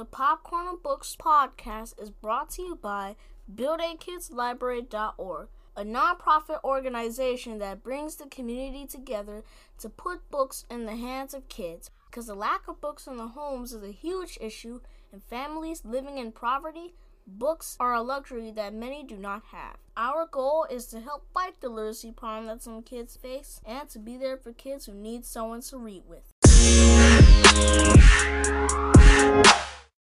The Popcorn Books podcast is brought to you by BuildAKidsLibrary.org, a nonprofit organization that brings the community together to put books in the hands of kids. Because the lack of books in the homes is a huge issue, and families living in poverty, books are a luxury that many do not have. Our goal is to help fight the literacy problem that some kids face and to be there for kids who need someone to read with.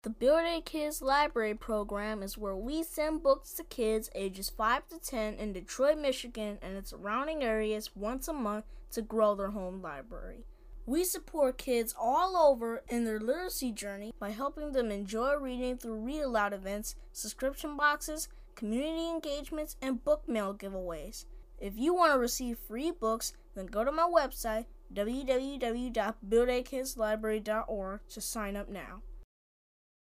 The Build a Kids Library program is where we send books to kids ages 5 to 10 in Detroit, Michigan and its surrounding areas once a month to grow their home library. We support kids all over in their literacy journey by helping them enjoy reading through read aloud events, subscription boxes, community engagements, and book mail giveaways. If you want to receive free books, then go to my website www.buildakidslibrary.org to sign up now.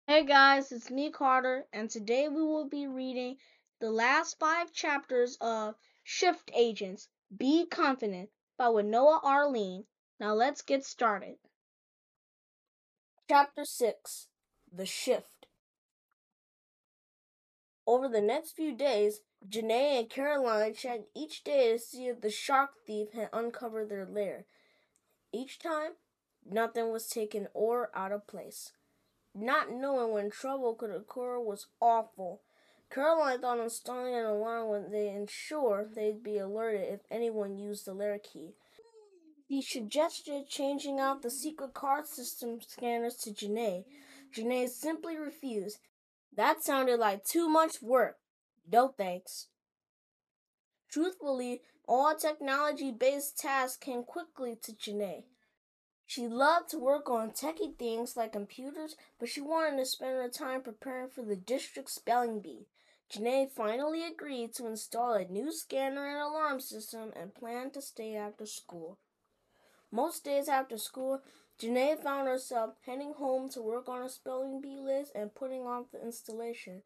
Hey guys, it's me Carter, and today we will be reading the last five chapters of Shift Agents Be Confident by Winona Arlene. Now let's get started. Chapter 6 The Shift Over the next few days, Janae and Caroline checked each day to see if the shark thief had uncovered their lair. Each time, nothing was taken or out of place. Not knowing when trouble could occur was awful. Caroline thought installing an alarm would ensure they'd be alerted if anyone used the lair key. He suggested changing out the secret card system scanners to Janae. Janae simply refused. That sounded like too much work. No thanks. Truthfully, all technology based tasks came quickly to Janae. She loved to work on techie things like computers, but she wanted to spend her time preparing for the district spelling bee. Janae finally agreed to install a new scanner and alarm system and planned to stay after school. Most days after school, Janae found herself heading home to work on a spelling bee list and putting off the installation.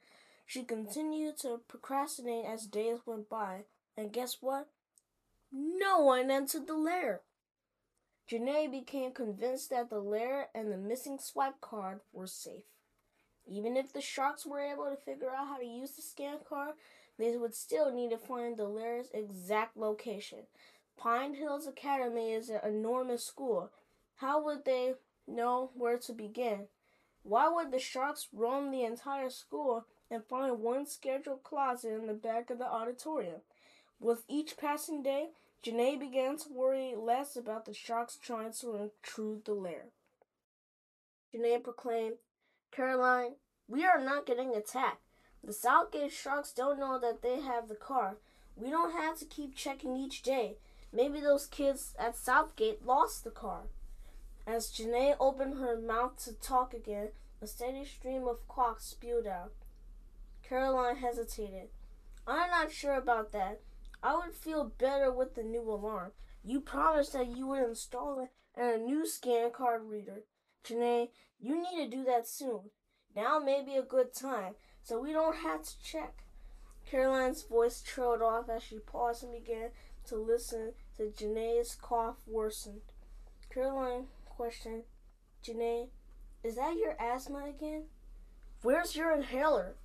She continued to procrastinate as days went by, and guess what? No one entered the lair. Janae became convinced that the lair and the missing swipe card were safe. Even if the sharks were able to figure out how to use the scan card, they would still need to find the lair's exact location. Pine Hills Academy is an enormous school. How would they know where to begin? Why would the sharks roam the entire school and find one scheduled closet in the back of the auditorium? With each passing day, Janae began to worry less about the sharks trying to intrude the lair. Janae proclaimed, Caroline, we are not getting attacked. The Southgate sharks don't know that they have the car. We don't have to keep checking each day. Maybe those kids at Southgate lost the car. As Janae opened her mouth to talk again, a steady stream of quacks spewed out. Caroline hesitated. I'm not sure about that. I would feel better with the new alarm. You promised that you would install it and a new scan card reader. Janae, you need to do that soon. Now may be a good time, so we don't have to check. Caroline's voice trailed off as she paused and began to listen to Janae's cough worsened. Caroline questioned, Janae, is that your asthma again? Where's your inhaler?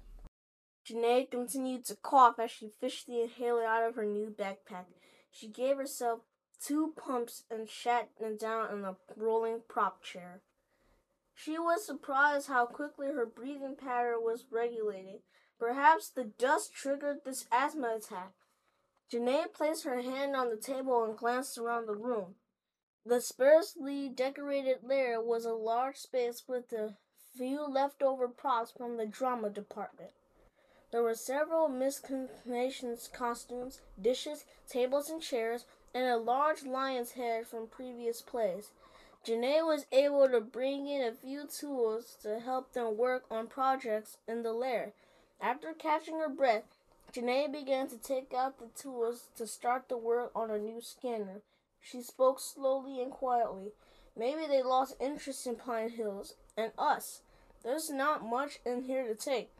Janae continued to cough as she fished the inhaler out of her new backpack. She gave herself two pumps and sat down in a rolling prop chair. She was surprised how quickly her breathing pattern was regulated. Perhaps the dust triggered this asthma attack. Janae placed her hand on the table and glanced around the room. The sparsely decorated lair was a large space with a few leftover props from the drama department. There were several miscombinations costumes, dishes, tables, and chairs, and a large lion's head from previous plays. Janae was able to bring in a few tools to help them work on projects in the lair. After catching her breath, Janae began to take out the tools to start the work on a new scanner. She spoke slowly and quietly. Maybe they lost interest in Pine Hills and us. There's not much in here to take.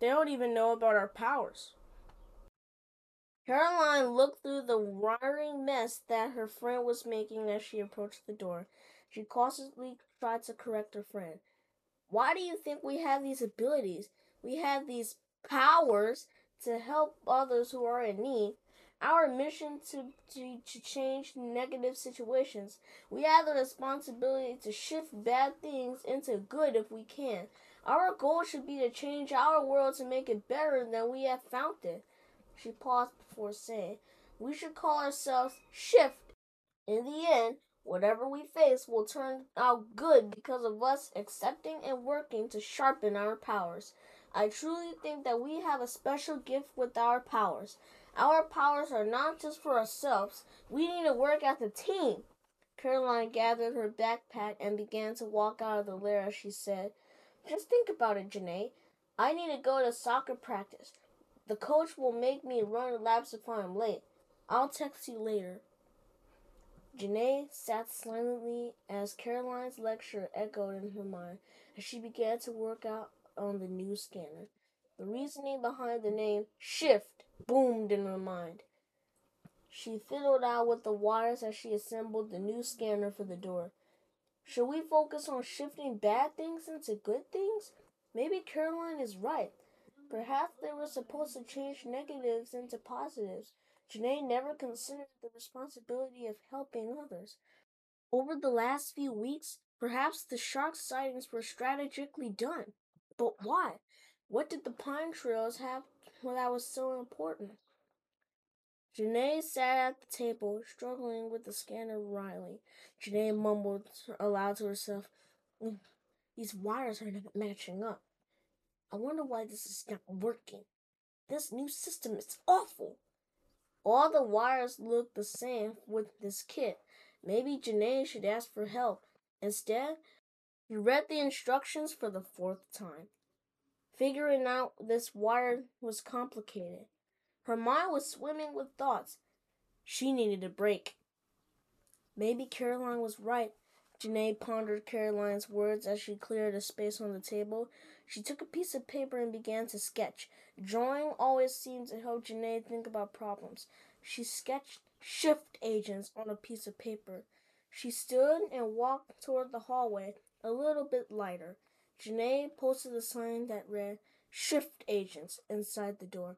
They don't even know about our powers. Caroline looked through the wiring mess that her friend was making as she approached the door. She cautiously tried to correct her friend. Why do you think we have these abilities? We have these powers to help others who are in need. Our mission to, to, to change negative situations. We have the responsibility to shift bad things into good if we can. Our goal should be to change our world to make it better than we have found it. She paused before saying, We should call ourselves Shift. In the end, whatever we face will turn out good because of us accepting and working to sharpen our powers. I truly think that we have a special gift with our powers. Our powers are not just for ourselves, we need to work as a team. Caroline gathered her backpack and began to walk out of the lair as she said, Just think about it, Janae. I need to go to soccer practice. The coach will make me run laps if I'm late. I'll text you later. Janae sat silently as Caroline's lecture echoed in her mind as she began to work out on the new scanner. The reasoning behind the name Shift boomed in her mind. She fiddled out with the wires as she assembled the new scanner for the door. Should we focus on shifting bad things into good things? Maybe Caroline is right. Perhaps they were supposed to change negatives into positives. Janae never considered the responsibility of helping others. Over the last few weeks, perhaps the shark sightings were strategically done. But why? What did the pine trails have that was so important? Janae sat at the table, struggling with the scanner Riley. Janae mumbled aloud to herself, mm, These wires are not matching up. I wonder why this is not working. This new system is awful. All the wires look the same with this kit. Maybe Janae should ask for help. Instead, she read the instructions for the fourth time. Figuring out this wire was complicated. Her mind was swimming with thoughts. She needed a break. Maybe Caroline was right. Janae pondered Caroline's words as she cleared a space on the table. She took a piece of paper and began to sketch. Drawing always seemed to help Janae think about problems. She sketched shift agents on a piece of paper. She stood and walked toward the hallway, a little bit lighter. Janae posted a sign that read Shift Agents inside the door.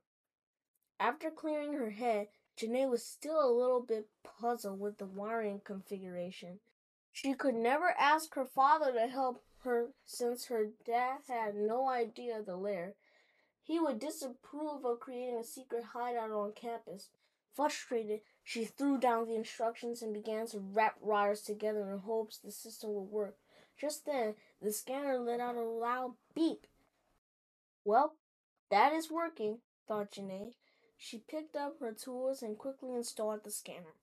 After clearing her head, Janae was still a little bit puzzled with the wiring configuration. She could never ask her father to help her since her dad had no idea of the lair. He would disapprove of creating a secret hideout on campus. Frustrated, she threw down the instructions and began to wrap wires together in hopes the system would work. Just then, the scanner let out a loud beep. Well, that is working, thought Janae. She picked up her tools and quickly installed the scanner.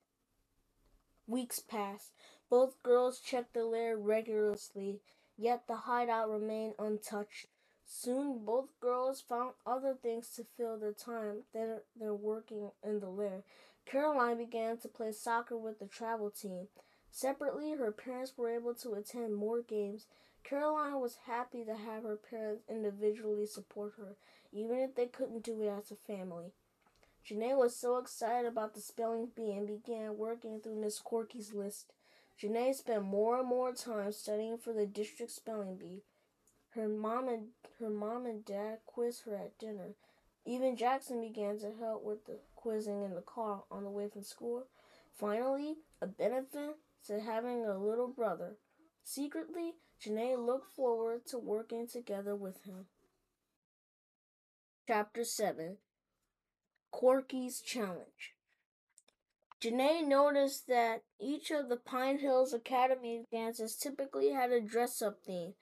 Weeks passed. Both girls checked the lair regularly, yet the hideout remained untouched. Soon both girls found other things to fill their time than their working in the lair. Caroline began to play soccer with the travel team. Separately, her parents were able to attend more games. Caroline was happy to have her parents individually support her, even if they couldn't do it as a family. Janae was so excited about the spelling bee and began working through Miss Corky's list. Janae spent more and more time studying for the district spelling bee. Her mom and her mom and dad quizzed her at dinner. Even Jackson began to help with the quizzing in the car on the way from school. Finally, a benefit to having a little brother. Secretly, Janae looked forward to working together with him. Chapter 7 Corky's Challenge Janae noticed that each of the Pine Hills Academy dances typically had a dress up theme.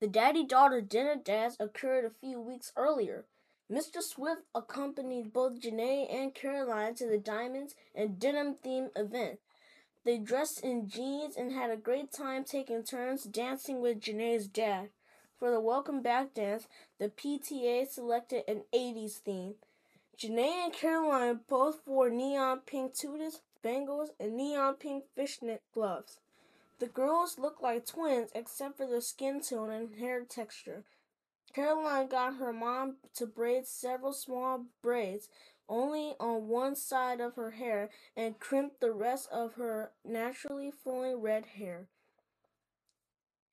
The daddy daughter dinner dance occurred a few weeks earlier. Mr. Swift accompanied both Janae and Caroline to the Diamonds and Denim theme event. They dressed in jeans and had a great time taking turns dancing with Janae's dad. For the welcome back dance, the PTA selected an 80s theme. Janae and Caroline both wore neon pink tutus, bangles, and neon pink fishnet gloves. The girls looked like twins except for their skin tone and hair texture. Caroline got her mom to braid several small braids only on one side of her hair and crimped the rest of her naturally flowing red hair.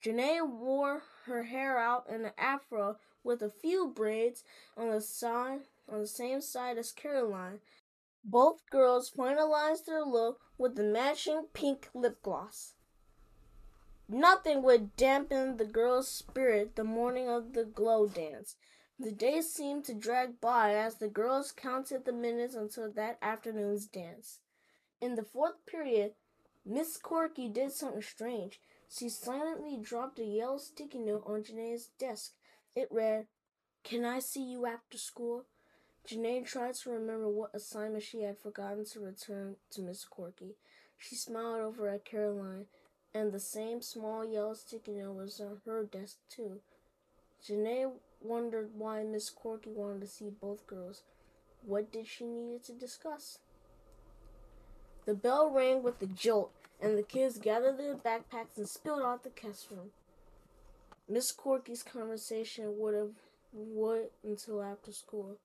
Janae wore her hair out in an afro with a few braids on the side on the same side as Caroline. Both girls finalized their look with the matching pink lip gloss. Nothing would dampen the girls' spirit the morning of the glow dance. The days seemed to drag by as the girls counted the minutes until that afternoon's dance. In the fourth period, Miss Corky did something strange. She silently dropped a yellow sticky note on Janae's desk. It read, Can I see you after school? Janae tried to remember what assignment she had forgotten to return to Miss Corky. She smiled over at Caroline, and the same small yellow sticky note was on her desk, too. Janae wondered why Miss Corky wanted to see both girls. What did she need to discuss? The bell rang with a jolt, and the kids gathered their backpacks and spilled out the classroom. Miss Corky's conversation would have wait until after school.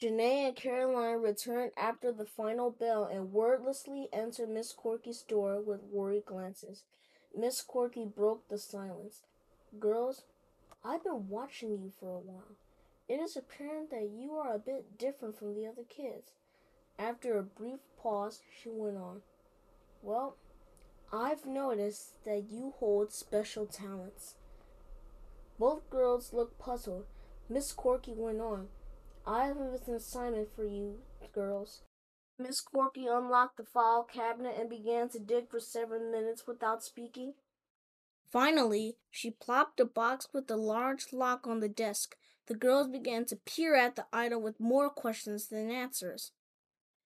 Janae and Caroline returned after the final bell and wordlessly entered Miss Corky's door with worried glances. Miss Corky broke the silence. Girls, I've been watching you for a while. It is apparent that you are a bit different from the other kids. After a brief pause, she went on. Well, I've noticed that you hold special talents. Both girls looked puzzled. Miss Corky went on. I have an assignment for you, girls. Miss Corky unlocked the file cabinet and began to dig for several minutes without speaking. Finally, she plopped a box with a large lock on the desk. The girls began to peer at the item with more questions than answers.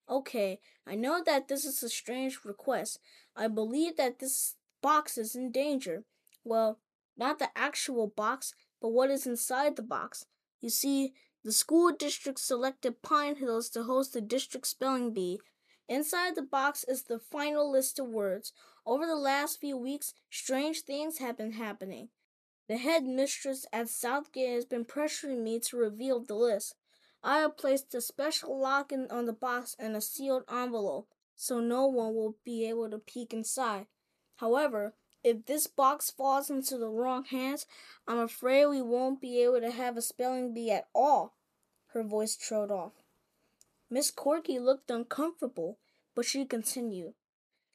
Okay, I know that this is a strange request. I believe that this box is in danger. Well, not the actual box, but what is inside the box. You see, the school district selected Pine Hills to host the district spelling bee. Inside the box is the final list of words. Over the last few weeks, strange things have been happening. The headmistress at Southgate has been pressuring me to reveal the list. I have placed a special lock on the box and a sealed envelope, so no one will be able to peek inside. However, if this box falls into the wrong hands, I'm afraid we won't be able to have a spelling bee at all. Her voice trailed off. Miss Corky looked uncomfortable, but she continued.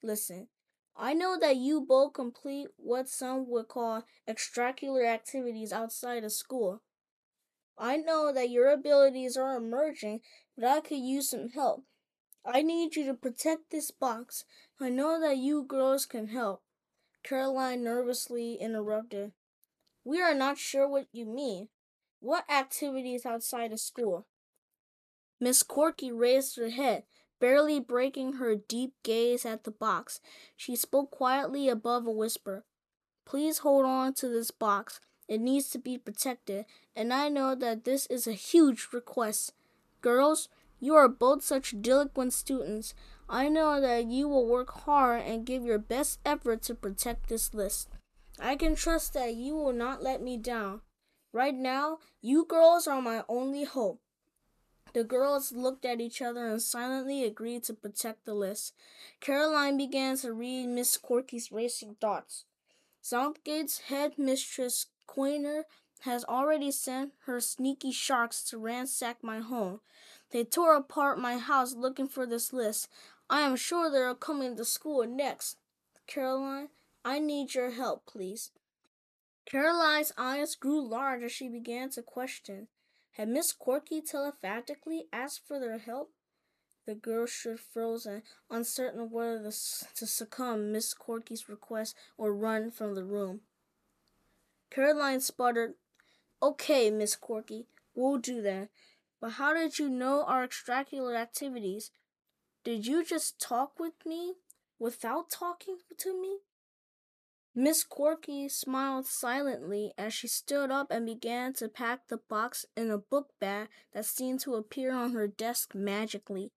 Listen, I know that you both complete what some would call extracurricular activities outside of school. I know that your abilities are emerging, but I could use some help. I need you to protect this box. I know that you girls can help. Caroline nervously interrupted. We are not sure what you mean. What activities outside of school? Miss Corky raised her head, barely breaking her deep gaze at the box. She spoke quietly above a whisper. Please hold on to this box. It needs to be protected, and I know that this is a huge request. Girls, you are both such diligent students. I know that you will work hard and give your best effort to protect this list. I can trust that you will not let me down. Right now, you girls are my only hope. The girls looked at each other and silently agreed to protect the list. Caroline began to read Miss Corky's racing thoughts. Southgate's headmistress, Quainer has already sent her sneaky sharks to ransack my home. They tore apart my house looking for this list. I am sure they are coming to school next. Caroline, I need your help, please. Caroline's eyes grew large as she began to question. Had Miss Corky telepathically asked for their help? The girl stood frozen, uncertain whether to succumb Miss Corky's request or run from the room. Caroline sputtered, Okay, Miss Corky, we'll do that. But how did you know our extracurricular activities? Did you just talk with me without talking to me? Miss Corky smiled silently as she stood up and began to pack the box in a book bag that seemed to appear on her desk magically.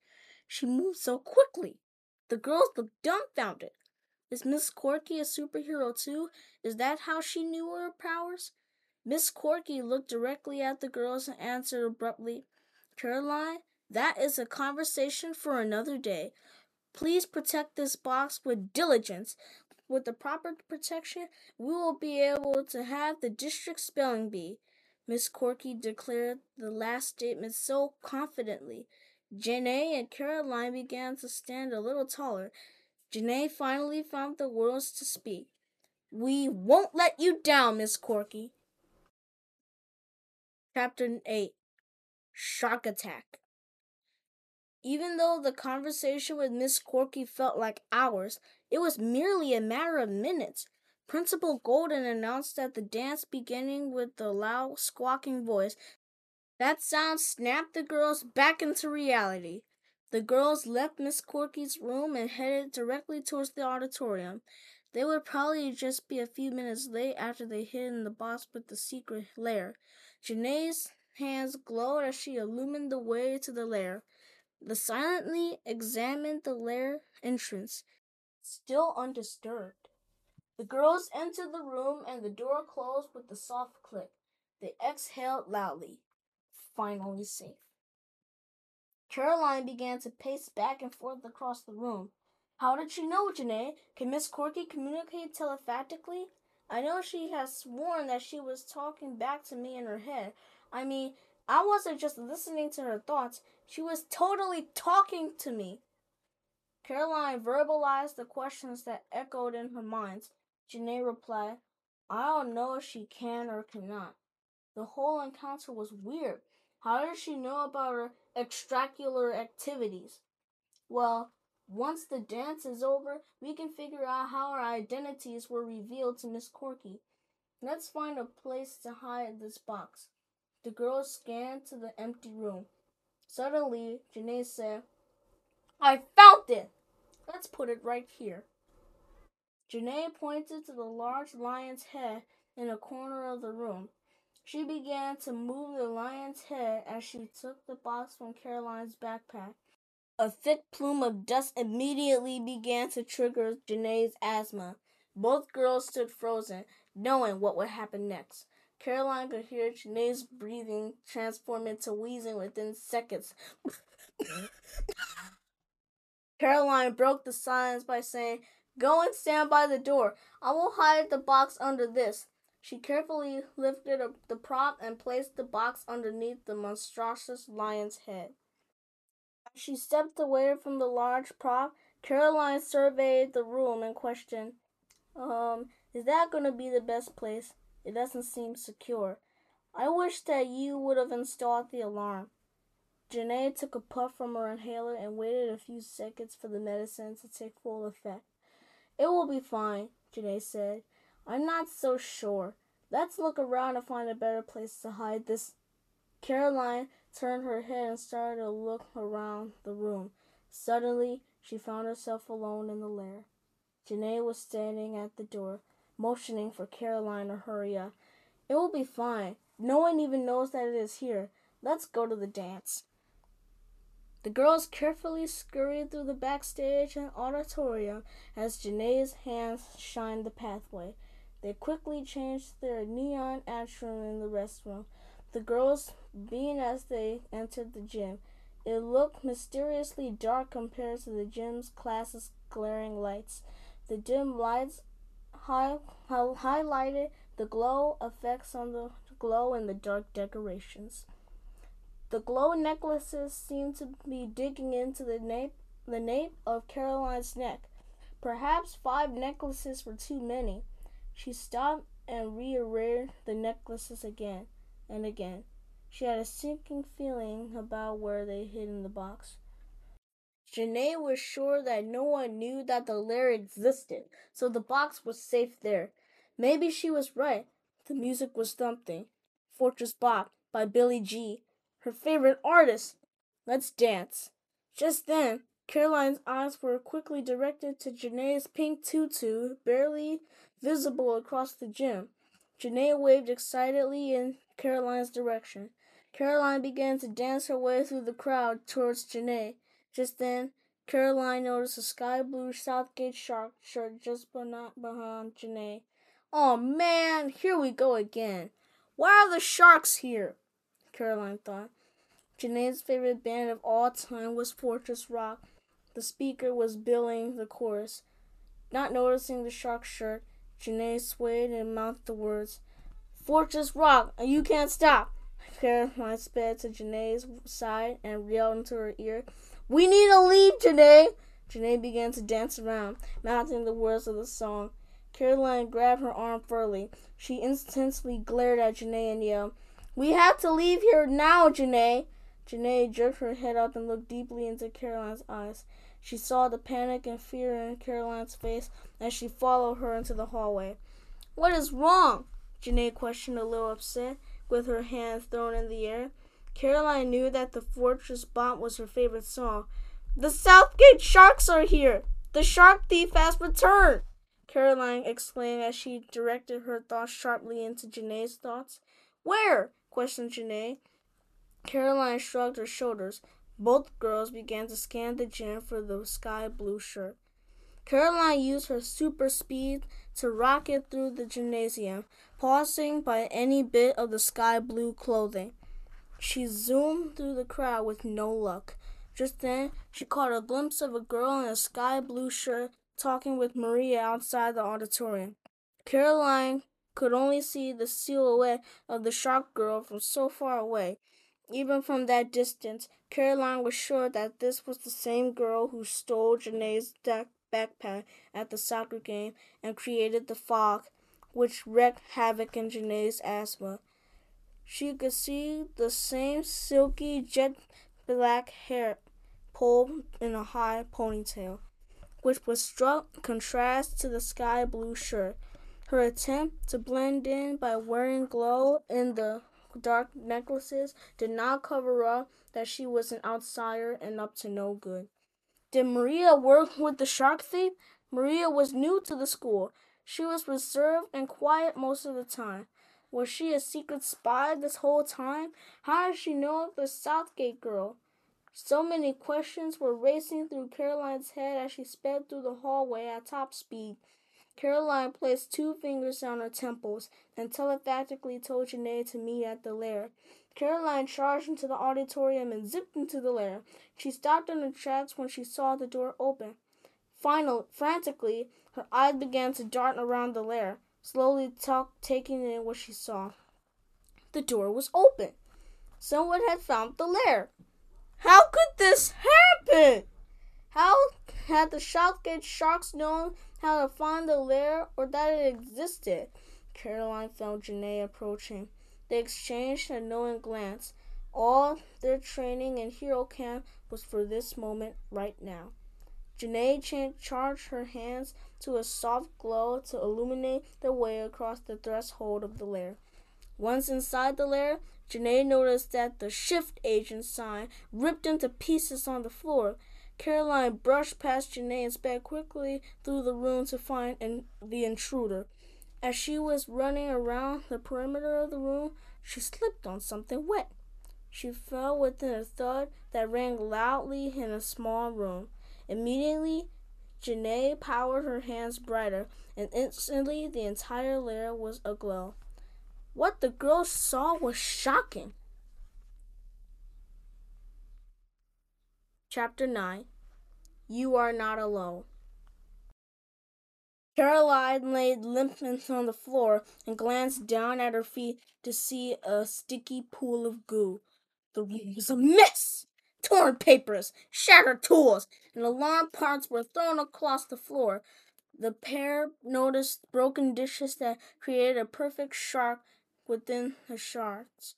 She moved so quickly. The girls looked dumbfounded. Is Miss Corky a superhero too? Is that how she knew her powers? Miss Corky looked directly at the girls and answered abruptly, Caroline, that is a conversation for another day. Please protect this box with diligence. with the proper protection, we will be able to have the district spelling bee. Miss Corky declared the last statement so confidently. Janae and Caroline began to stand a little taller. Janae finally found the words to speak. We won't let you down, Miss Corky. Chapter 8 Shark Attack Even though the conversation with Miss Corky felt like hours, it was merely a matter of minutes. Principal Golden announced that the dance beginning with the loud squawking voice. That sound snapped the girls back into reality. The girls left Miss Corky's room and headed directly towards the auditorium. They would probably just be a few minutes late after they hid in the box with the secret lair. Janae's hands glowed as she illumined the way to the lair. They silently examined the lair entrance, still undisturbed. The girls entered the room and the door closed with a soft click. They exhaled loudly. Finally safe. Caroline began to pace back and forth across the room. How did she know, Janae? Can Miss Corky communicate telepathically? I know she has sworn that she was talking back to me in her head. I mean, I wasn't just listening to her thoughts, she was totally talking to me. Caroline verbalized the questions that echoed in her mind. Janae replied, I don't know if she can or cannot. The whole encounter was weird. How did she know about her extracular activities? Well, once the dance is over, we can figure out how our identities were revealed to Miss Corky. Let's find a place to hide this box. The girls scanned to the empty room. Suddenly, Janae said, I found it! Let's put it right here. Janae pointed to the large lion's head in a corner of the room. She began to move the lion's head as she took the box from Caroline's backpack. A thick plume of dust immediately began to trigger Janae's asthma. Both girls stood frozen, knowing what would happen next. Caroline could hear Janae's breathing transform into wheezing within seconds. Caroline broke the silence by saying, Go and stand by the door. I will hide the box under this. She carefully lifted up the prop and placed the box underneath the monstrous lion's head. As She stepped away from the large prop. Caroline surveyed the room and questioned, Um, is that going to be the best place? It doesn't seem secure. I wish that you would have installed the alarm. Janae took a puff from her inhaler and waited a few seconds for the medicine to take full effect. It will be fine, Janae said. I'm not so sure. Let's look around and find a better place to hide this. Caroline turned her head and started to look around the room. Suddenly, she found herself alone in the lair. Janae was standing at the door, motioning for Caroline to hurry up. It will be fine. No one even knows that it is here. Let's go to the dance. The girls carefully scurried through the backstage and auditorium as Janae's hands shined the pathway. They quickly changed their neon atrium in the restroom the girls being as they entered the gym. It looked mysteriously dark compared to the gym's class's glaring lights. The dim lights high, highlighted the glow effects on the glow in the dark decorations. The glow necklaces seemed to be digging into the nape, the nape of Caroline's neck. Perhaps five necklaces were too many. She stopped and rearranged the necklaces again and again. She had a sinking feeling about where they hid in the box. Janae was sure that no one knew that the lair existed, so the box was safe there. Maybe she was right. The music was thumping. Fortress Bop by Billy G, her favorite artist. Let's dance. Just then, Caroline's eyes were quickly directed to Janae's pink tutu, barely visible across the gym. Janae waved excitedly in Caroline's direction. Caroline began to dance her way through the crowd towards Janae. Just then, Caroline noticed a sky blue Southgate shark shirt just behind Janae. Oh man, here we go again. Why are the sharks here? Caroline thought. Janae's favorite band of all time was Fortress Rock. The speaker was billing the chorus. Not noticing the shark shirt, Janae swayed and mouthed the words, Fortress Rock, and you can't stop. Caroline sped to Janae's side and yelled into her ear, We need to leave, Janae! Janae began to dance around, mouthing the words of the song. Caroline grabbed her arm firmly. She instantly glared at Janae and yelled, We have to leave here now, Janae! Janae jerked her head up and looked deeply into Caroline's eyes. She saw the panic and fear in Caroline's face as she followed her into the hallway. What is wrong? Janae questioned a little upset, with her hands thrown in the air. Caroline knew that the Fortress Bomb was her favorite song. The Southgate Sharks are here! The shark thief has returned! Caroline exclaimed as she directed her thoughts sharply into Janae's thoughts. Where? questioned Janae. Caroline shrugged her shoulders. Both girls began to scan the gym for the sky blue shirt. Caroline used her super speed to rocket through the gymnasium, pausing by any bit of the sky blue clothing. She zoomed through the crowd with no luck. Just then, she caught a glimpse of a girl in a sky blue shirt talking with Maria outside the auditorium. Caroline could only see the silhouette of the shark girl from so far away. Even from that distance, Caroline was sure that this was the same girl who stole Janae's backpack at the soccer game and created the fog, which wreaked havoc in Janae's asthma. She could see the same silky jet black hair pulled in a high ponytail which was struck contrast to the sky blue shirt. Her attempt to blend in by wearing glow in the dark necklaces did not cover up that she was an outsider and up to no good. Did Maria work with the shark thief? Maria was new to the school. She was reserved and quiet most of the time. Was she a secret spy this whole time? How did she know the Southgate girl? So many questions were racing through Caroline's head as she sped through the hallway at top speed. Caroline placed two fingers on her temples and telepathically told Janae to meet at the lair. Caroline charged into the auditorium and zipped into the lair. She stopped in her tracks when she saw the door open. Finally, frantically, her eyes began to dart around the lair, slowly talk, taking in what she saw. The door was open. Someone had found the lair. How could this happen? How had the Southgate Sharks known how to find the lair or that it existed? Caroline felt Janae approaching. They exchanged a knowing glance. All their training in hero camp was for this moment right now. Janae charged her hands to a soft glow to illuminate the way across the threshold of the lair. Once inside the lair, Janae noticed that the shift agent sign ripped into pieces on the floor. Caroline brushed past Janae and sped quickly through the room to find in- the intruder. As she was running around the perimeter of the room, she slipped on something wet. She fell within a thud that rang loudly in a small room. Immediately, Janae powered her hands brighter, and instantly the entire lair was aglow. What the girls saw was shocking. Chapter 9 You Are Not Alone. Caroline lay limp on the floor and glanced down at her feet to see a sticky pool of goo. The room was a mess. Torn papers, shattered tools, and alarm parts were thrown across the floor. The pair noticed broken dishes that created a perfect shark within the shards.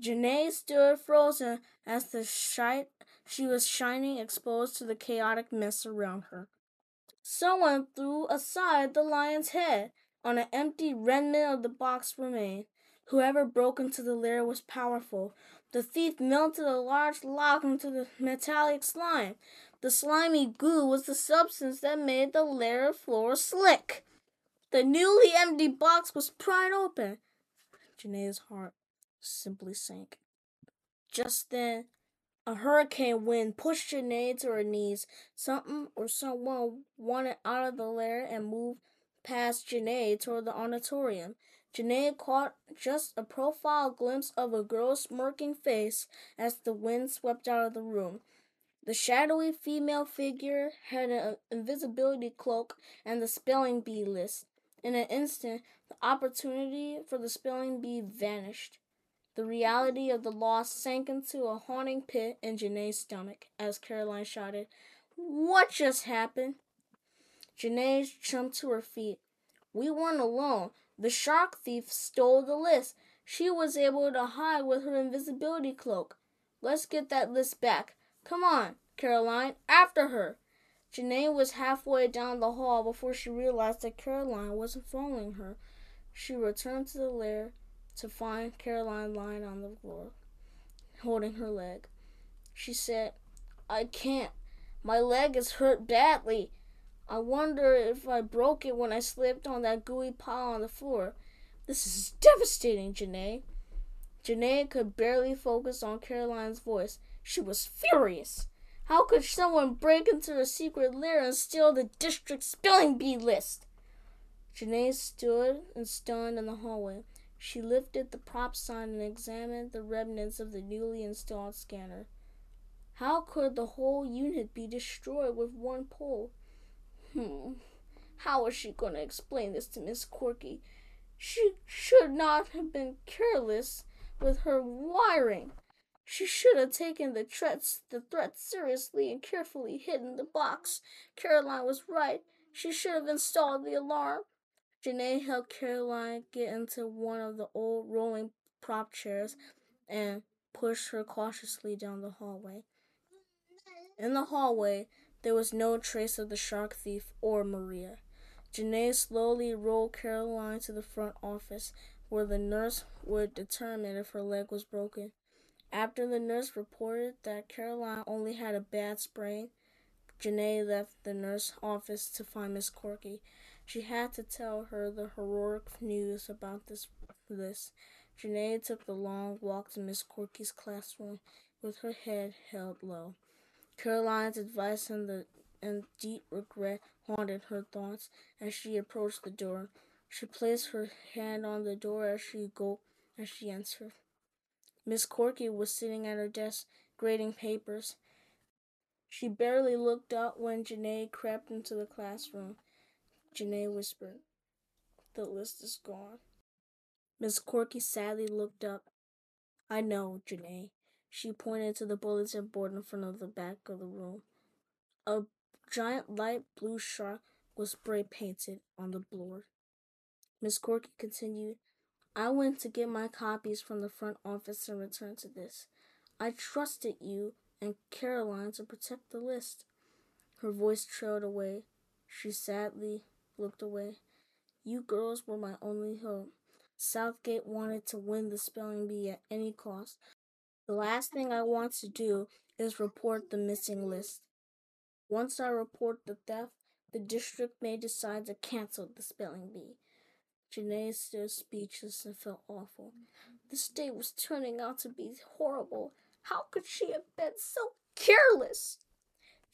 Janae stood frozen as the shite she was shining exposed to the chaotic mess around her. Someone threw aside the lion's head. On an empty remnant of the box remained. Whoever broke into the lair was powerful. The thief melted a large lock into the metallic slime. The slimy goo was the substance that made the lair floor slick. The newly empty box was pried open. Janae's heart simply sank. Just then, a hurricane wind pushed Janae to her knees. Something or someone wanted out of the lair and moved past Janae toward the auditorium. Janae caught just a profile glimpse of a girl's smirking face as the wind swept out of the room. The shadowy female figure had an invisibility cloak and the spelling bee list. In an instant, the opportunity for the spelling bee vanished. The reality of the loss sank into a haunting pit in Janae's stomach as Caroline shouted, What just happened? Janae jumped to her feet. We weren't alone. The shark thief stole the list. She was able to hide with her invisibility cloak. Let's get that list back. Come on, Caroline, after her. Janae was halfway down the hall before she realized that Caroline wasn't following her. She returned to the lair to find Caroline lying on the floor, holding her leg. She said, I can't. My leg is hurt badly. I wonder if I broke it when I slipped on that gooey pile on the floor. This is devastating, Janae. Janae could barely focus on Caroline's voice. She was furious. How could someone break into a secret lair and steal the district spelling bee list? Janae stood and stunned in the hallway. She lifted the prop sign and examined the remnants of the newly installed scanner. How could the whole unit be destroyed with one pull? Hmm. How was she going to explain this to Miss Corky? She should not have been careless with her wiring. She should have taken the threats the threat seriously and carefully hidden the box. Caroline was right. She should have installed the alarm. Janae helped Caroline get into one of the old rolling prop chairs and pushed her cautiously down the hallway. In the hallway, there was no trace of the shark thief or Maria. Janae slowly rolled Caroline to the front office, where the nurse would determine if her leg was broken. After the nurse reported that Caroline only had a bad sprain, Janae left the nurse office to find Miss Corky. She had to tell her the heroic news about this list. Janae took the long walk to Miss Corky's classroom with her head held low. Caroline's advice and the and deep regret haunted her thoughts as she approached the door. She placed her hand on the door as she gulped as she entered. Miss Corky was sitting at her desk, grading papers. She barely looked up when Janae crept into the classroom. Janae whispered, The list is gone. Miss Corky sadly looked up. I know, Janae. She pointed to the bulletin board in front of the back of the room. A giant light blue shark was spray painted on the board. Miss Corky continued, I went to get my copies from the front office and returned to this. I trusted you and Caroline to protect the list. Her voice trailed away. She sadly looked away. You girls were my only hope. Southgate wanted to win the spelling bee at any cost. The last thing I want to do is report the missing list. Once I report the theft, the district may decide to cancel the spelling bee. Janae stood speechless and felt awful. This day was turning out to be horrible. How could she have been so careless?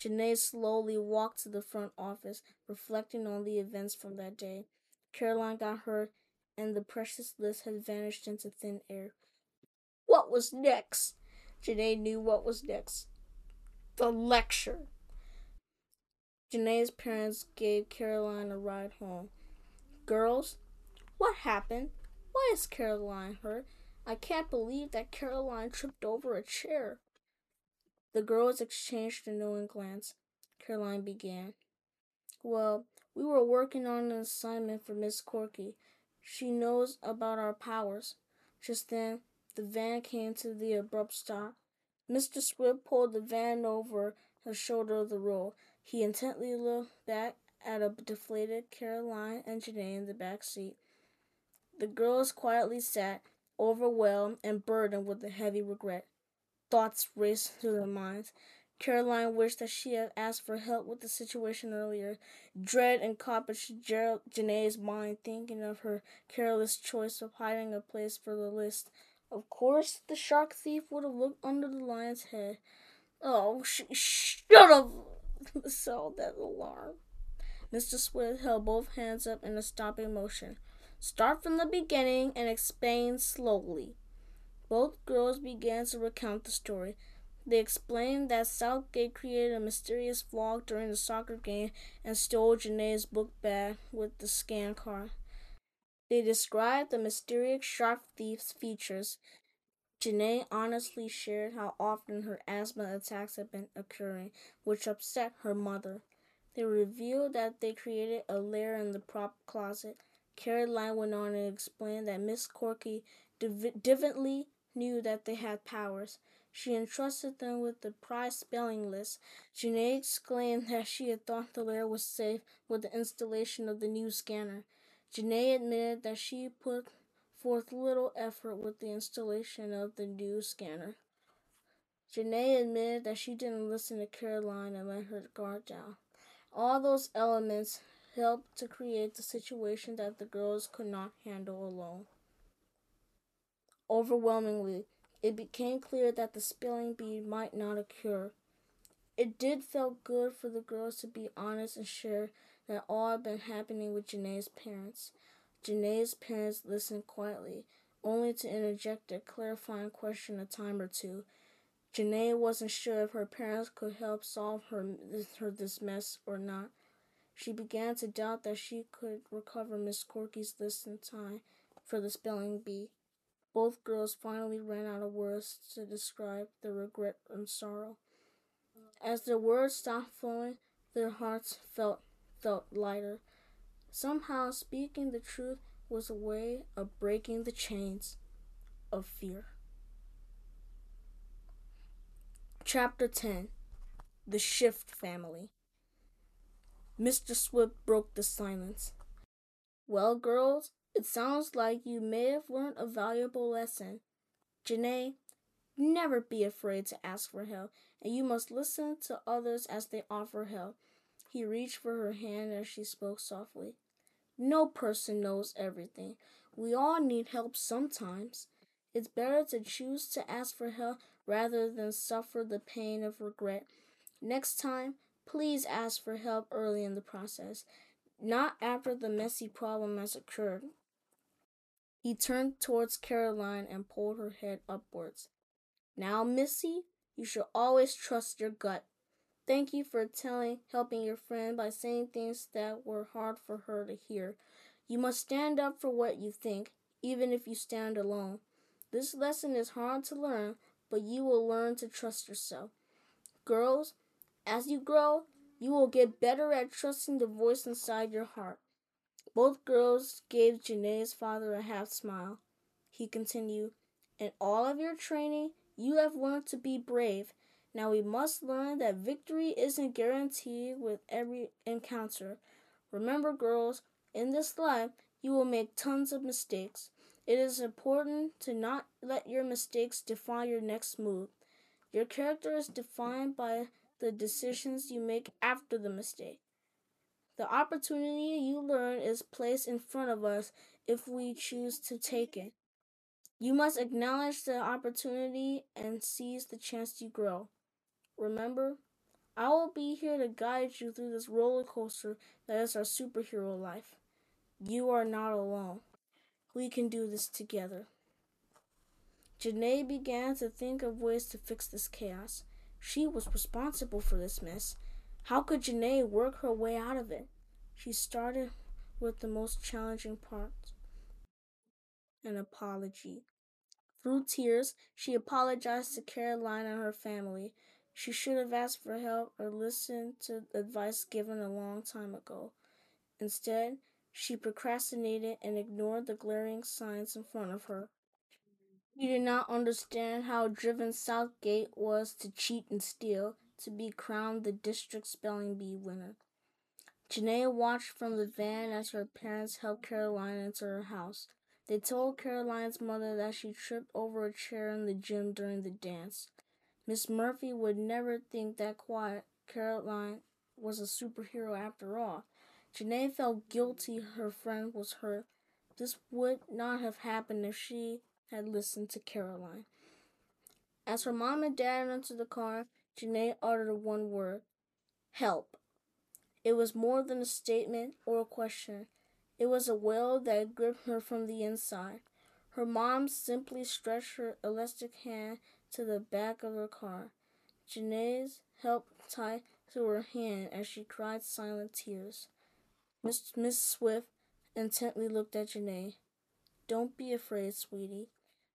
Janae slowly walked to the front office, reflecting on the events from that day. Caroline got hurt, and the precious list had vanished into thin air. What was next? Janae knew what was next. The lecture. Janae's parents gave Caroline a ride home. Girls, what happened? Why is Caroline hurt? I can't believe that Caroline tripped over a chair. The girls exchanged a knowing glance. Caroline began. Well, we were working on an assignment for Miss Corky. She knows about our powers. Just then, the van came to the abrupt stop. Mr. Swift pulled the van over the shoulder of the road. He intently looked back at a deflated Caroline and Janae in the back seat. The girls quietly sat, overwhelmed and burdened with a heavy regret. Thoughts raced through their minds. Caroline wished that she had asked for help with the situation earlier. Dread encompassed Gerald, Janae's mind, thinking of her careless choice of hiding a place for the list. Of course, the shark thief would have looked under the lion's head. Oh, she should have sounded that alarm. Mr. Swift held both hands up in a stopping motion. Start from the beginning and explain slowly. Both girls began to recount the story. They explained that Southgate created a mysterious vlog during the soccer game and stole Janae's book bag with the scan card. They described the mysterious sharp thief's features. Janae honestly shared how often her asthma attacks had been occurring, which upset her mother. They revealed that they created a lair in the prop closet. Caroline went on to explain that Miss Corky div- divinely knew that they had powers. She entrusted them with the prize spelling list. Janae exclaimed that she had thought the lair was safe with the installation of the new scanner. Janae admitted that she put forth little effort with the installation of the new scanner. Janae admitted that she didn't listen to Caroline and let her guard down. All those elements helped to create the situation that the girls could not handle alone. Overwhelmingly, it became clear that the spelling bee might not occur. It did feel good for the girls to be honest and share that all had been happening with Janae's parents. Janae's parents listened quietly, only to interject a clarifying question a time or two. Janae wasn't sure if her parents could help solve her, her this mess or not. She began to doubt that she could recover Miss Corky's list in time for the spelling bee. Both girls finally ran out of words to describe their regret and sorrow. As their words stopped flowing, their hearts felt felt lighter. Somehow speaking the truth was a way of breaking the chains of fear. Chapter 10 The Shift Family Mr. Swift broke the silence. Well, girls, it sounds like you may have learned a valuable lesson. Janae, never be afraid to ask for help, and you must listen to others as they offer help. He reached for her hand as she spoke softly. No person knows everything. We all need help sometimes. It's better to choose to ask for help rather than suffer the pain of regret. Next time, please ask for help early in the process, not after the messy problem has occurred. He turned towards Caroline and pulled her head upwards. Now, Missy, you should always trust your gut. Thank you for telling, helping your friend by saying things that were hard for her to hear. You must stand up for what you think, even if you stand alone. This lesson is hard to learn, but you will learn to trust yourself. Girls, as you grow, you will get better at trusting the voice inside your heart. Both girls gave Janae's father a half smile. He continued, In all of your training, you have learned to be brave. Now we must learn that victory isn't guaranteed with every encounter. Remember, girls, in this life, you will make tons of mistakes. It is important to not let your mistakes define your next move. Your character is defined by the decisions you make after the mistake. The opportunity you learn is placed in front of us if we choose to take it. You must acknowledge the opportunity and seize the chance to grow. Remember, I will be here to guide you through this roller coaster that is our superhero life. You are not alone. We can do this together. Janae began to think of ways to fix this chaos. She was responsible for this mess. How could Janae work her way out of it? She started with the most challenging part an apology. Through tears, she apologized to Caroline and her family. She should have asked for help or listened to advice given a long time ago. Instead, she procrastinated and ignored the glaring signs in front of her. She did not understand how driven Southgate was to cheat and steal to be crowned the district spelling bee winner. Janae watched from the van as her parents helped Caroline into her house. They told Caroline's mother that she tripped over a chair in the gym during the dance. Miss Murphy would never think that quiet Caroline was a superhero after all. Janae felt guilty her friend was hurt. This would not have happened if she had listened to Caroline. As her mom and dad entered the car, Janae uttered one word help. It was more than a statement or a question. It was a will that gripped her from the inside. Her mom simply stretched her elastic hand to the back of her car. Janae's help tie to her hand as she cried silent tears. Miss, Miss Swift intently looked at Janae. Don't be afraid, sweetie.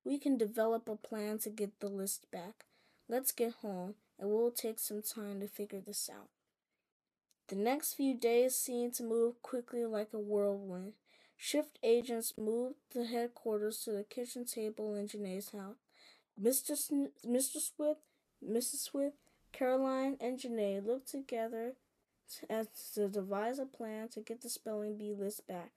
We can develop a plan to get the list back. Let's get home, and we'll take some time to figure this out. The next few days seemed to move quickly like a whirlwind. Shift agents moved the headquarters to the kitchen table in Janae's house. Mr. Sn- Mr. Swift, Mrs. Swift, Caroline, and Janae looked together as to devise a plan to get the spelling bee list back.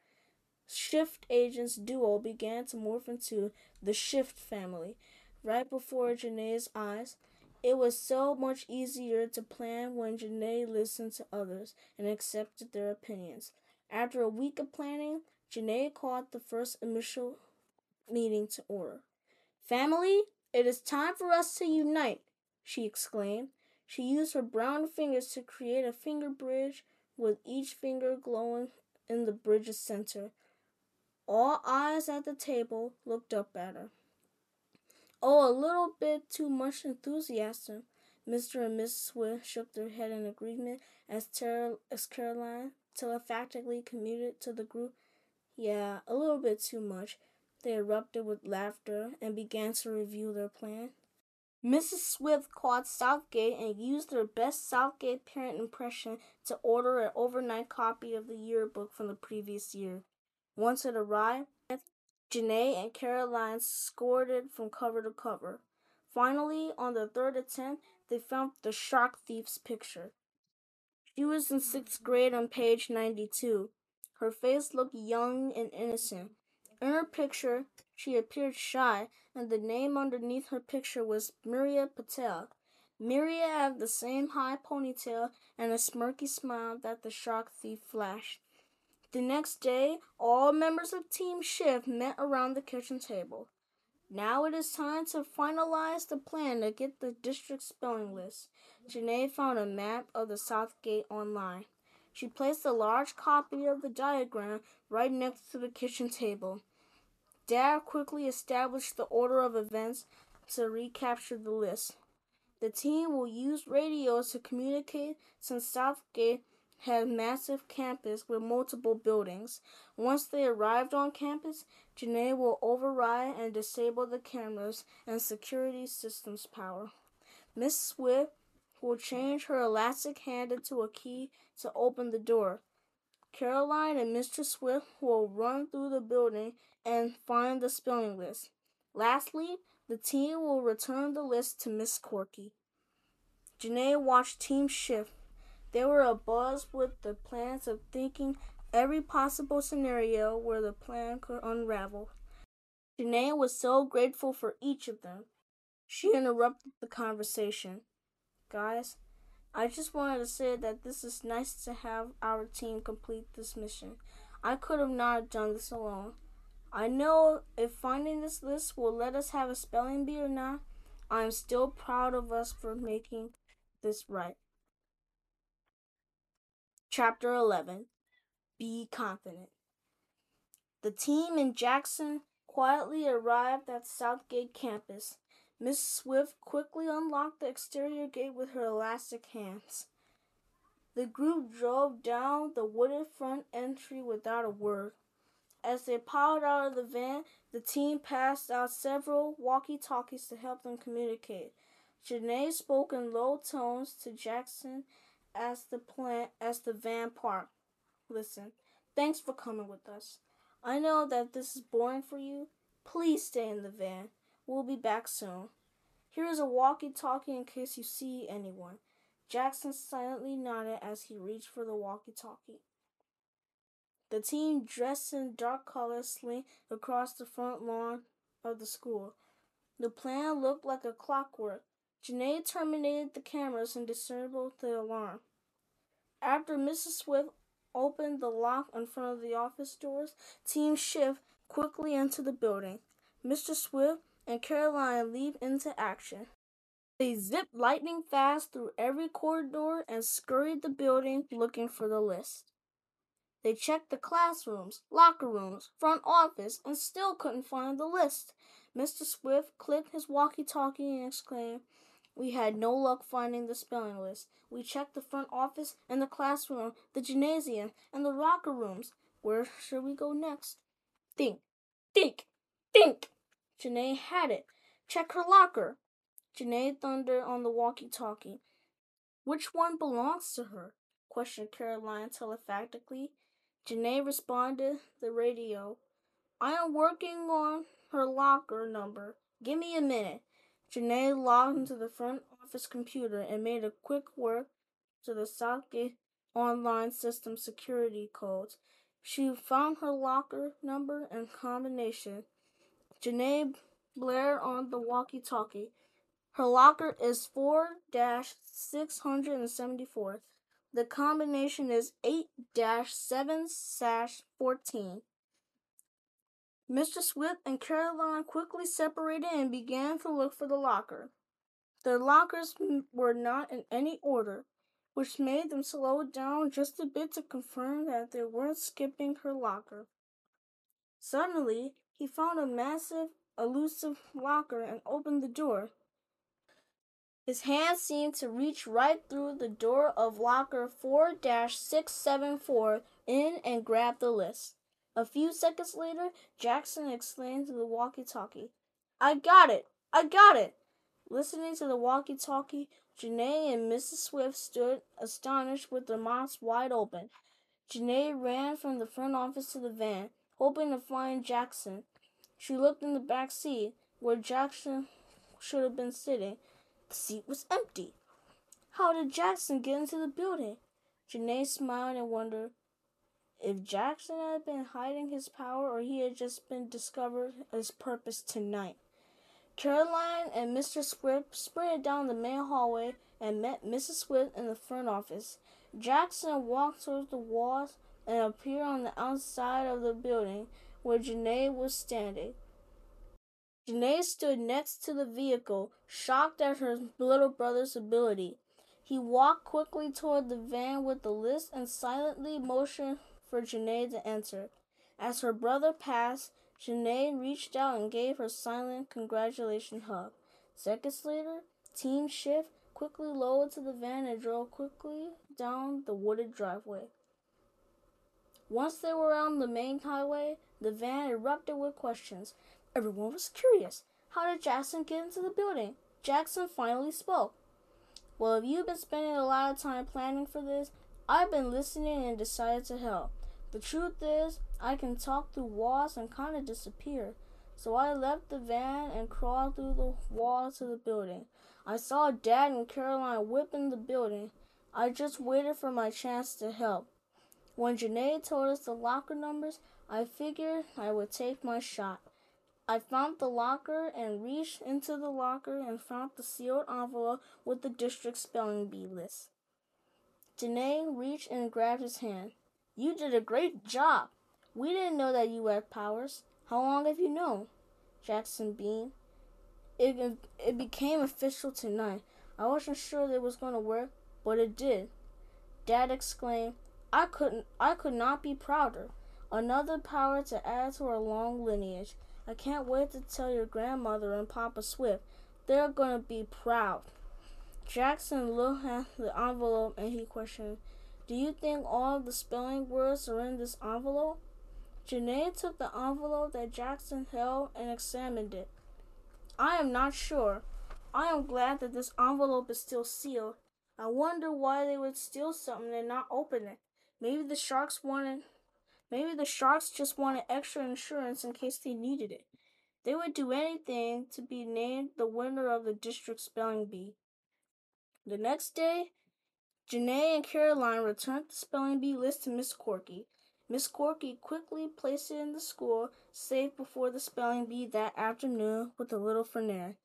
Shift agents duo began to morph into the Shift family. Right before Janae's eyes, it was so much easier to plan when Janae listened to others and accepted their opinions. After a week of planning, Janae called the first initial meeting to order. Family, it is time for us to unite, she exclaimed. She used her brown fingers to create a finger bridge with each finger glowing in the bridge's center. All eyes at the table looked up at her. Oh, a little bit too much enthusiasm. Mr. and Miss Swift shook their head in agreement as, Ter- as Caroline telepathically commuted to the group. Yeah, a little bit too much. They erupted with laughter and began to review their plan. Mrs. Swift called Southgate and used her best Southgate parent impression to order an overnight copy of the yearbook from the previous year. Once it arrived, Janae and Caroline scored it from cover to cover. Finally, on the third attempt, they found the shark thief's picture. She was in sixth grade on page 92. Her face looked young and innocent. In her picture, she appeared shy, and the name underneath her picture was Maria Patel. Maria had the same high ponytail and a smirky smile that the shark thief flashed. The next day, all members of Team Shift met around the kitchen table. Now it is time to finalize the plan to get the district spelling list. Janae found a map of the South Gate online. She placed a large copy of the diagram right next to the kitchen table. Dad quickly established the order of events to recapture the list. The team will use radios to communicate since Southgate had massive campus with multiple buildings. Once they arrived on campus, Janae will override and disable the cameras and security systems power. Miss Swift will change her elastic hand into a key to open the door. Caroline and Mr. Swift will run through the building and find the spelling list. Lastly, the team will return the list to Miss Corky. Janae watched Team Shift they were abuzz with the plans of thinking every possible scenario where the plan could unravel. Janae was so grateful for each of them. She interrupted the conversation. Guys, I just wanted to say that this is nice to have our team complete this mission. I could have not done this alone. I know if finding this list will let us have a spelling bee or not, I am still proud of us for making this right. Chapter 11 Be Confident. The team in Jackson quietly arrived at Southgate campus. Miss Swift quickly unlocked the exterior gate with her elastic hands. The group drove down the wooded front entry without a word. As they piled out of the van, the team passed out several walkie talkies to help them communicate. Janae spoke in low tones to Jackson as the plant as the van parked. Listen, thanks for coming with us. I know that this is boring for you. Please stay in the van. We'll be back soon. Here is a walkie-talkie in case you see anyone. Jackson silently nodded as he reached for the walkie-talkie. The team dressed in dark colors slink across the front lawn of the school. The plan looked like a clockwork. Janae terminated the cameras and disabled the alarm. After Mrs. Swift opened the lock in front of the office doors, Team Shift quickly entered the building. Mr. Swift and Caroline leaped into action. They zipped lightning fast through every corridor and scurried the building looking for the list. They checked the classrooms, locker rooms, front office, and still couldn't find the list. Mr. Swift clicked his walkie talkie and exclaimed, We had no luck finding the spelling list. We checked the front office and the classroom, the gymnasium, and the locker rooms. Where should we go next? Think, think, think! Janae had it. Check her locker. Janae thundered on the walkie talkie. Which one belongs to her? questioned Caroline telepathically. Janae responded the radio. I am working on her locker number. Give me a minute. Janae logged into the front office computer and made a quick work to the Southgate online system security codes. She found her locker number and combination. Janae blared on the walkie talkie. Her locker is 4 674. The combination is 8 7 14. Mr. Swift and Caroline quickly separated and began to look for the locker. Their lockers were not in any order, which made them slow down just a bit to confirm that they weren't skipping her locker. Suddenly, he found a massive, elusive locker and opened the door. His hand seemed to reach right through the door of locker 4 674 in and grab the list. A few seconds later, Jackson exclaimed to the walkie talkie, I got it! I got it! Listening to the walkie talkie, Janae and Mrs. Swift stood astonished with their mouths wide open. Janae ran from the front office to the van, hoping to find Jackson. She looked in the back seat, where Jackson should have been sitting. The seat was empty. How did Jackson get into the building? Janae smiled and wondered if Jackson had been hiding his power or he had just been discovered his purpose tonight. Caroline and Mr. Swift sprinted down the main hallway and met Mrs. Swift in the front office. Jackson walked towards the walls and appeared on the outside of the building where Janae was standing. Janae stood next to the vehicle, shocked at her little brother's ability. He walked quickly toward the van with the list and silently motioned for Janae to enter. As her brother passed, Janae reached out and gave her silent congratulation hug. Seconds later, Team Shift quickly lowered to the van and drove quickly down the wooded driveway. Once they were on the main highway, the van erupted with questions. Everyone was curious. How did Jackson get into the building? Jackson finally spoke. Well, if you've been spending a lot of time planning for this, I've been listening and decided to help. The truth is, I can talk through walls and kind of disappear. So I left the van and crawled through the wall to the building. I saw Dad and Caroline whipping the building. I just waited for my chance to help. When Janae told us the locker numbers, I figured I would take my shot. I found the locker and reached into the locker and found the sealed envelope with the district spelling bee list. Janae reached and grabbed his hand. You did a great job. We didn't know that you had powers. How long have you known? Jackson beamed. It, it became official tonight. I wasn't sure that it was going to work, but it did. Dad exclaimed, I couldn't I could not be prouder. Another power to add to our long lineage. I can't wait to tell your grandmother and Papa Swift. They're gonna be proud. Jackson looked at the envelope and he questioned, do you think all the spelling words are in this envelope? Janae took the envelope that Jackson held and examined it. I am not sure. I am glad that this envelope is still sealed. I wonder why they would steal something and not open it. Maybe the sharks wanted maybe the sharks just wanted extra insurance in case they needed it. They would do anything to be named the winner of the district spelling bee. The next day, Janae and Caroline returned the spelling bee list to Miss Corky. Miss Corky quickly placed it in the school safe before the spelling bee that afternoon with a little furnier.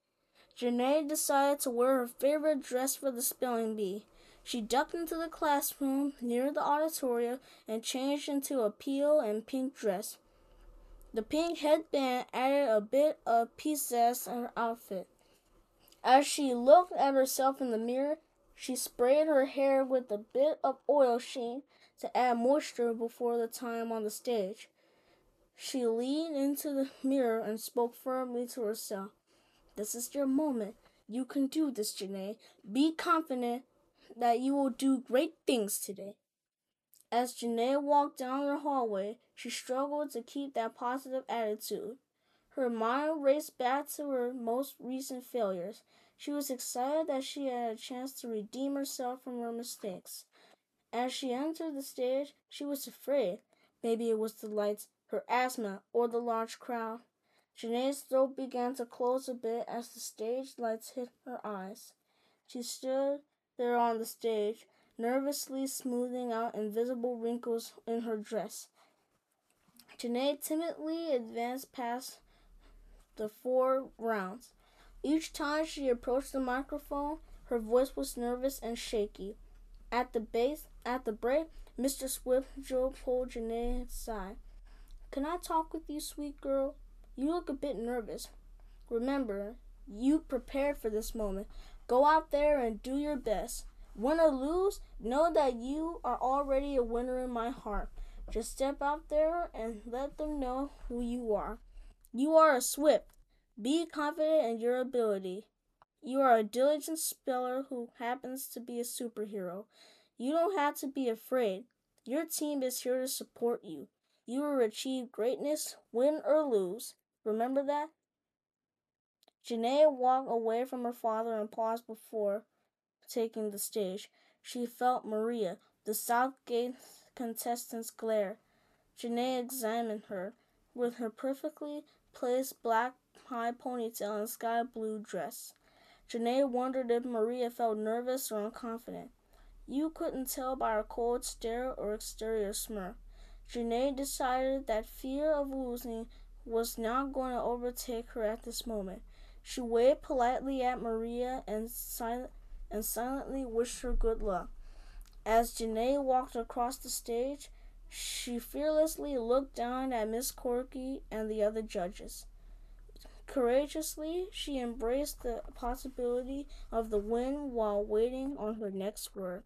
Janae decided to wear her favorite dress for the spelling bee. She ducked into the classroom near the auditorium and changed into a teal and pink dress. The pink headband added a bit of pizzazz to her outfit. As she looked at herself in the mirror, she sprayed her hair with a bit of oil sheen to add moisture before the time on the stage. She leaned into the mirror and spoke firmly to herself. This is your moment. You can do this, Janae. Be confident that you will do great things today. As Janae walked down the hallway, she struggled to keep that positive attitude. Her mind raced back to her most recent failures. She was excited that she had a chance to redeem herself from her mistakes. As she entered the stage, she was afraid. Maybe it was the lights, her asthma, or the large crowd. Janae's throat began to close a bit as the stage lights hit her eyes. She stood there on the stage, nervously smoothing out invisible wrinkles in her dress. Janae timidly advanced past the four rounds. Each time she approached the microphone, her voice was nervous and shaky. At the base, at the break, Mr. Swiftjoe pulled Janae aside. Can I talk with you, sweet girl? You look a bit nervous. Remember, you prepared for this moment. Go out there and do your best. Win or lose, know that you are already a winner in my heart. Just step out there and let them know who you are. You are a Swift. Be confident in your ability. You are a diligent speller who happens to be a superhero. You don't have to be afraid. Your team is here to support you. You will achieve greatness, win or lose. Remember that? Janae walked away from her father and paused before taking the stage. She felt Maria, the Southgate contestant's glare. Janae examined her. With her perfectly placed black high ponytail and sky blue dress. Janae wondered if Maria felt nervous or unconfident. You couldn't tell by her cold stare or exterior smirk. Janae decided that fear of losing was not going to overtake her at this moment. She waved politely at Maria and, sil- and silently wished her good luck. As Janae walked across the stage, she fearlessly looked down at Miss Corky and the other judges. Courageously, she embraced the possibility of the win while waiting on her next word.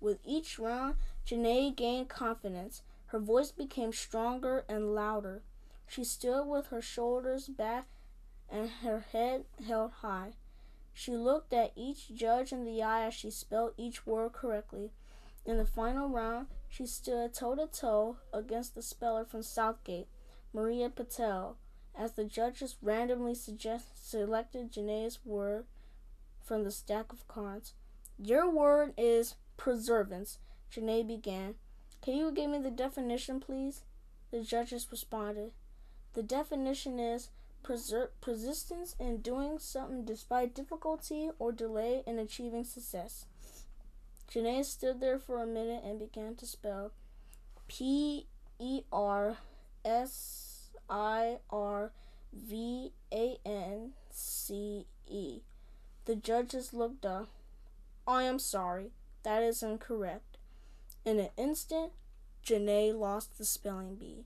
With each round, Janae gained confidence. Her voice became stronger and louder. She stood with her shoulders back and her head held high. She looked at each judge in the eye as she spelled each word correctly. In the final round, she stood toe to toe against the speller from Southgate, Maria Patel, as the judges randomly suggest, selected Janae's word from the stack of cards. Your word is preservance, Janae began. Can you give me the definition, please? The judges responded. The definition is persistence in doing something despite difficulty or delay in achieving success. Janae stood there for a minute and began to spell P E R S I R V A N C E. The judges looked up. I am sorry, that is incorrect. In an instant, Janae lost the spelling bee.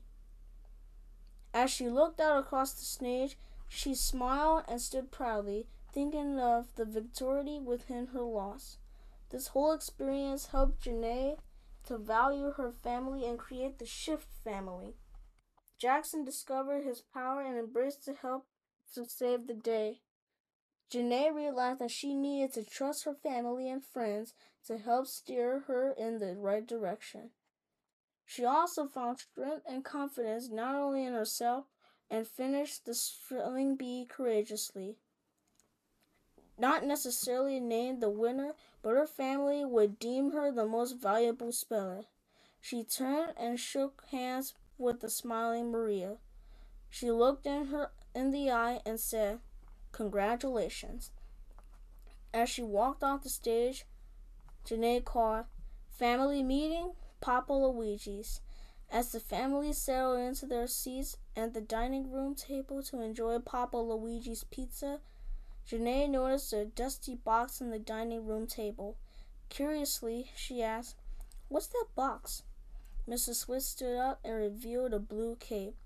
As she looked out across the stage, she smiled and stood proudly, thinking of the victory within her loss. This whole experience helped Janae to value her family and create the Shift family. Jackson discovered his power and embraced the help to save the day. Janae realized that she needed to trust her family and friends to help steer her in the right direction. She also found strength and confidence not only in herself and finished the spelling bee courageously. Not necessarily named the winner, but her family would deem her the most valuable speller. She turned and shook hands with the smiling Maria. She looked in her in the eye and said, Congratulations. As she walked off the stage, Janae called, Family meeting, Papa Luigi's. As the family settled into their seats at the dining room table to enjoy Papa Luigi's pizza, Janae noticed a dusty box on the dining room table. Curiously, she asked, What's that box? Mrs. Swift stood up and revealed a blue cape.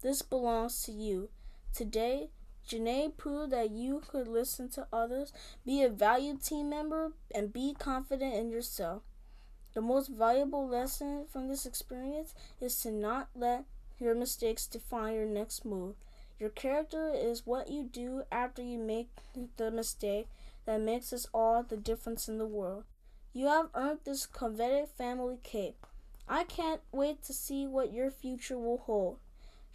This belongs to you. Today, Janae proved that you could listen to others, be a valued team member, and be confident in yourself. The most valuable lesson from this experience is to not let your mistakes define your next move. Your character is what you do after you make the mistake that makes us all the difference in the world. You have earned this coveted family cape. I can't wait to see what your future will hold.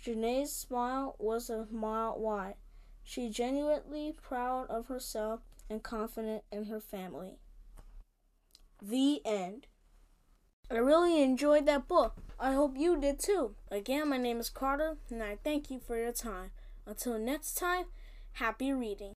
Janae's smile was a mile wide. She genuinely proud of herself and confident in her family. The end. I really enjoyed that book. I hope you did too. Again, my name is Carter, and I thank you for your time. Until next time, happy reading.